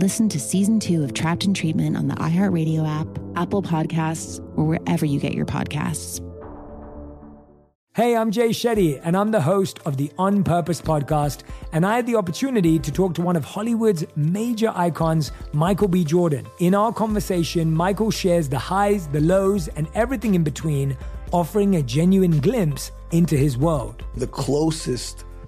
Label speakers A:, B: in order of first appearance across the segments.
A: Listen to season two of Trapped in Treatment on the iHeartRadio app, Apple Podcasts, or wherever you get your podcasts.
B: Hey, I'm Jay Shetty, and I'm the host of the On Purpose podcast. And I had the opportunity to talk to one of Hollywood's major icons, Michael B. Jordan. In our conversation, Michael shares the highs, the lows, and everything in between, offering a genuine glimpse into his world.
C: The closest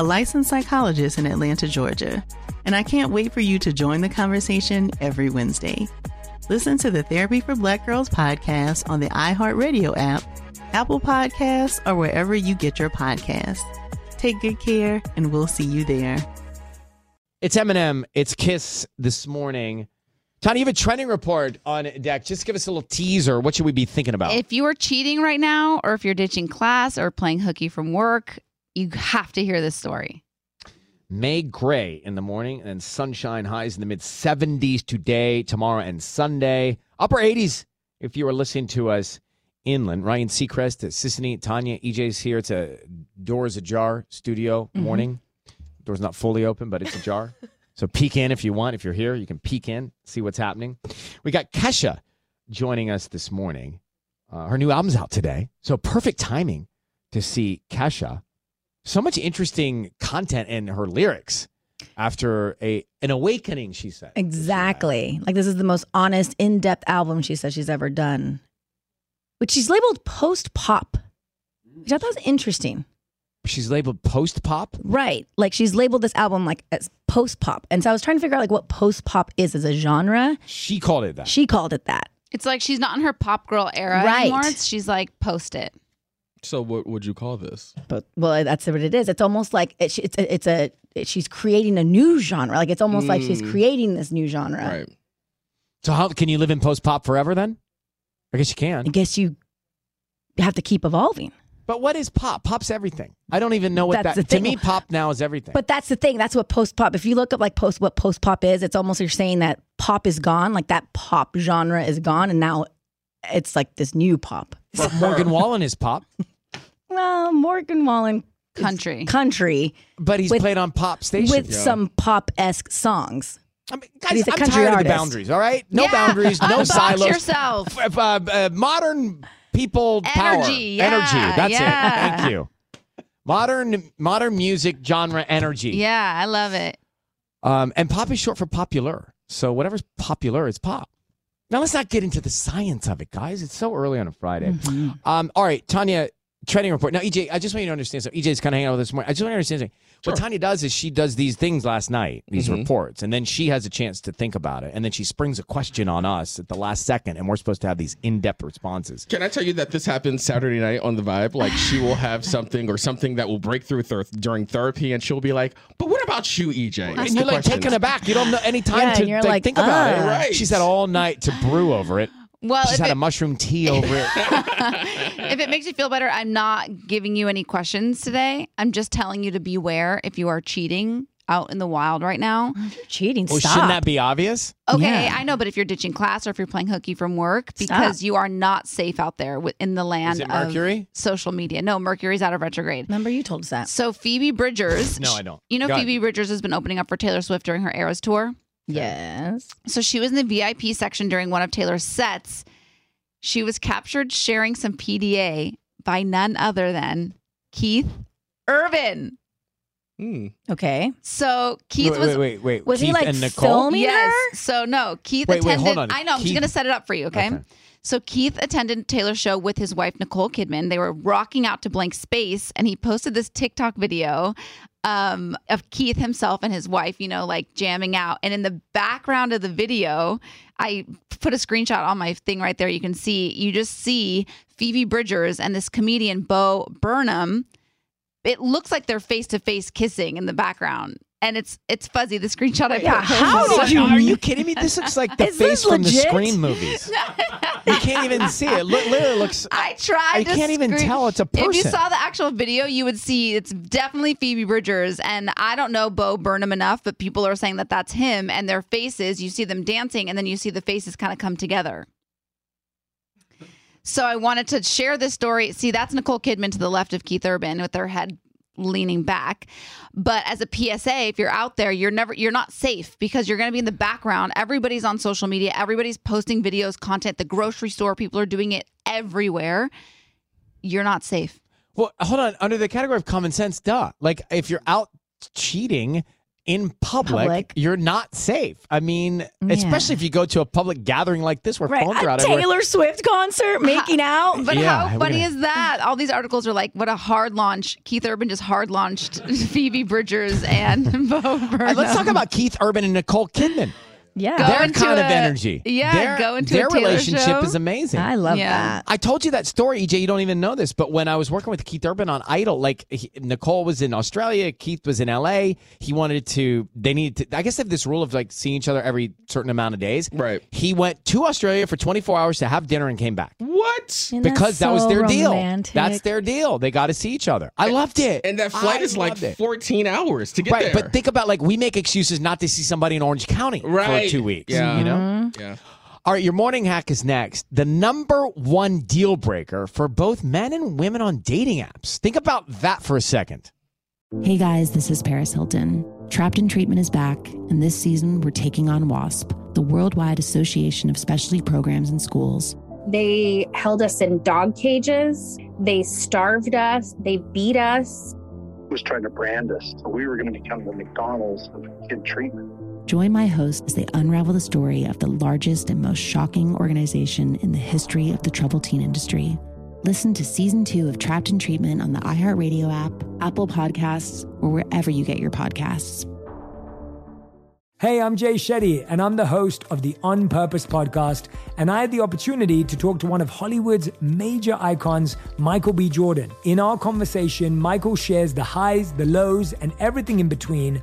D: a licensed psychologist in Atlanta, Georgia, and I can't wait for you to join the conversation every Wednesday. Listen to the Therapy for Black Girls podcast on the iHeartRadio app, Apple Podcasts, or wherever you get your podcasts. Take good care, and we'll see you there.
E: It's Eminem. It's Kiss this morning. Tony, you have a trending report on deck. Just give us a little teaser. What should we be thinking about?
F: If you are cheating right now, or if you're ditching class or playing hooky from work, you have to hear this story.
E: May gray in the morning and sunshine highs in the mid 70s today, tomorrow, and Sunday. Upper 80s if you are listening to us inland. Ryan Seacrest at Sisanie, Tanya, EJ's here. It's a doors ajar studio
F: Mm-hmm.
E: morning. Door's not fully open, but it's ajar. so peek in if you want. If you're here, you can peek in, see what's happening. We got Kesha joining us this morning. Uh, her new album's out today. So perfect timing to see Kesha. So much interesting content in her lyrics after a an awakening, she said.
G: Exactly. Like this is the most honest, in-depth album she says she's ever done. Which she's labeled post-pop. Which I thought was interesting.
E: She's labeled post pop.
G: Right. Like she's labeled this album like as post-pop. And so I was trying to figure out like what post-pop is as a genre.
E: She called it that.
G: She called it that.
F: It's like she's not in her pop girl era
G: Right.
F: anymore. It's, she's like post it.
H: So what would you call this?
G: But well, that's what it is. It's almost like it, it's a, it's a it- she's creating a new genre. Like it's almost like she's
E: Mm.
G: creating this new genre.
H: Right.
E: So how can you live in post pop forever then? I guess you can.
G: I guess you have to keep evolving.
E: But what is pop? Pop's everything. I don't even know what
G: That's
E: that
G: the
E: to
G: thing.
E: me pop now is everything.
G: But that's the thing. That's what post pop. If you look up like post what post pop is, it's almost you're saying that pop is gone. Like that pop genre is gone, and now it's like this new pop.
E: But Morgan Wallen is pop.
G: Well, Morgan Wallen is
F: Country.
G: country,
E: But he's
G: With-
E: played on pop stations.
G: with some pop esque songs.
E: I mean, guys,
G: he's a
E: I'm
G: country
E: tired of the
G: artist.
E: boundaries, all right? No
F: Yeah.
E: boundaries, no silos.
F: yourself.
E: Uh, uh, modern people power.
F: Energy, yeah,
E: Energy. That's
F: yeah.
E: it. Thank you. Modern modern music genre energy.
F: Yeah, I love it.
E: Um, and pop is short for popular. So whatever's popular is pop. Now let's not get into the science of it, guys. It's so early on a Friday.
G: Mm-hmm.
E: Um, all right, Tanya, trending report. Now, EJ, I just want you to understand something. EJ's kind of hanging out with us this morning. I just want you to understand something. What Tanya does is she does these things last night, these
H: Mhm.
E: reports, and then she has a chance to think about it, and then she springs a question on us at the last second, and we're supposed to have these in-depth responses.
H: Can I tell you that this happened Saturday night on the Vibe? Like she will have something or something that will break through ther- during therapy, and she'll be like, "But what about you, EJ?"
E: And you're like taken aback. You don't know any time
G: Yeah,
E: to
G: and you're
E: like,
G: like,
E: think about
G: "Ah."
E: it.
H: Right.
E: She's had all night to brew over it.
F: Well,
E: She's had
F: it,
E: a mushroom tea over it.
F: if it makes you feel better, I'm not giving you any questions today. I'm just telling you to beware if you are cheating out in the wild right now.
G: cheating.
E: Well,
G: Stop.
E: shouldn't that be obvious?
F: Okay,
G: Yeah.
F: I know, but if you're ditching class or if you're playing hooky from work, because
G: Stop.
F: you are not safe out there wi- in the land
E: Is it
F: of
E: Mercury?
F: social media. No, Mercury's out of retrograde.
G: Remember you told us that.
F: So Phoebe Bridgers.
E: No, I don't.
F: You know,
E: Go ahead.
F: Phoebe Bridgers has been opening up for Taylor Swift during her Eras tour.
G: Yes.
F: So she was in the VIP section during one of Taylor's sets. She was captured sharing some PDA by none other than Keith Urban.
H: Hmm.
G: Okay.
F: So Keith
E: wait,
F: was
E: wait, wait, wait.
G: Was he, like,
E: and Nicole?
G: filming
F: yes.
G: her?
F: So no, Keith
E: Wait, wait,
F: attended.
E: hold on.
F: I know. I'm
E: Keith-
F: just gonna set it up for you. Okay?
E: Okay.
F: So Keith attended Taylor's show with his wife Nicole Kidman. They were rocking out to blank space, and he posted this TikTok video um, of Keith himself and his wife, you know, like jamming out. And in the background of the video, I put a screenshot on my thing right there. You can see, you just see Phoebe Bridgers and this comedian Bo Burnham. It looks like they're face to face kissing in the background. And it's it's fuzzy. The screenshot I put.
G: Yeah, how did you-
E: Are you kidding me? This looks like the
G: Is
E: face
G: this
E: from the
G: legit?
E: Scream movies. You can't even see it. Look, literally looks.
F: I tried.
E: I
F: to
E: can't even
F: screen-
E: tell it's a person.
F: If you saw the actual video, you would see it's definitely Phoebe Bridgers, and I don't know Bo Burnham enough, but people are saying that that's him, and their faces. You see them dancing, and then you see the faces kind of come together. So I wanted to share this story. See, that's Nicole Kidman to the left of Keith Urban with her head leaning back. But as a PSA, if you're out there, you're never you're not safe because you're going to be in the background. Everybody's on social media, everybody's posting videos, content. The grocery store, people are doing it everywhere. You're not safe.
E: Well, hold on. Under the category of common sense, duh. Like if you're out cheating in public,
G: Public.
E: you're not safe. I mean, especially if you go to a public gathering like this where
G: Right.
E: phones are
G: A
E: out everywhere.
G: Taylor Swift concert, making out.
F: But
E: Yeah,
F: how funny
E: gonna-
F: is that? All these articles are like, what a hard launch. Keith Urban just hard launched Phoebe Bridgers and Bo Burnham.
E: Let's talk about Keith Urban and Nicole Kidman.
G: Yeah.
F: Go
E: their
F: into
E: kind of energy.
F: yeah,
E: their,
F: go into
E: their
F: a
E: relationship
F: show.
E: is amazing.
G: I love
F: Yeah.
G: that.
E: I told you that story, EJ. You don't even know this, but when I was working with Keith Urban on Idol, like he, Nicole was in Australia, Keith was in LA. He wanted to. They needed to. I guess they have this rule of like seeing each other every certain amount of days.
H: Right.
E: He went to Australia for 24 hours to have dinner and came back
H: What?
G: And
E: because
G: that's
E: that was
G: so
E: their deal.
G: romantic.
E: That's their deal. They got to see each other. I loved it.
H: And that flight
E: I
H: is like
E: loved it.
H: 14 hours to get
E: right,
H: there.
E: but think about like we make excuses not to see somebody in Orange County
H: right.
E: For two weeks.
H: Yeah.
E: You know.
G: Mm-hmm.
H: Yeah.
E: All right, your morning hack is next. The number one deal breaker for both men and women on dating apps. Think about that for a second.
A: Hey guys, this is Paris Hilton. Trapped in Treatment is back, and this season we're taking on WASP, the Worldwide Association of Specialty Programs in Schools.
I: They held us in dog cages. They starved us. They beat us.
J: was trying to brand us. So we were going to become the McDonald's of kid treatment.
A: Join my hosts as they unravel the story of the largest and most shocking organization in the history of the troubled teen industry. Listen to season two of Trapped in Treatment on the iHeartRadio app, Apple Podcasts, or wherever you get your podcasts.
B: Hey, I'm Jay Shetty, and I'm the host of the On Purpose podcast. And I had the opportunity to talk to one of Hollywood's major icons, Michael B. Jordan. In our conversation, Michael shares the highs, the lows, and everything in between,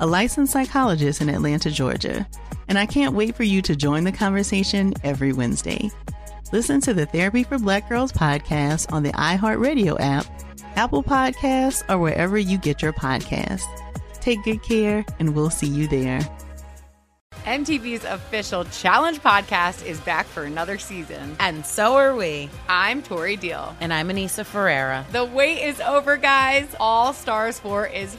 D: a licensed psychologist in Atlanta, Georgia, and I can't wait for you to join the conversation every Wednesday. Listen to the Therapy for Black Girls podcast on the iHeartRadio app, Apple Podcasts, or wherever you get your podcasts. Take good care, and we'll see you there.
K: MTV's official Challenge podcast is back for another season.
L: And so are we.
K: I'm Tori Deal.
L: And I'm Aneesa Ferreira.
K: The wait is over, guys. All Stars 4 is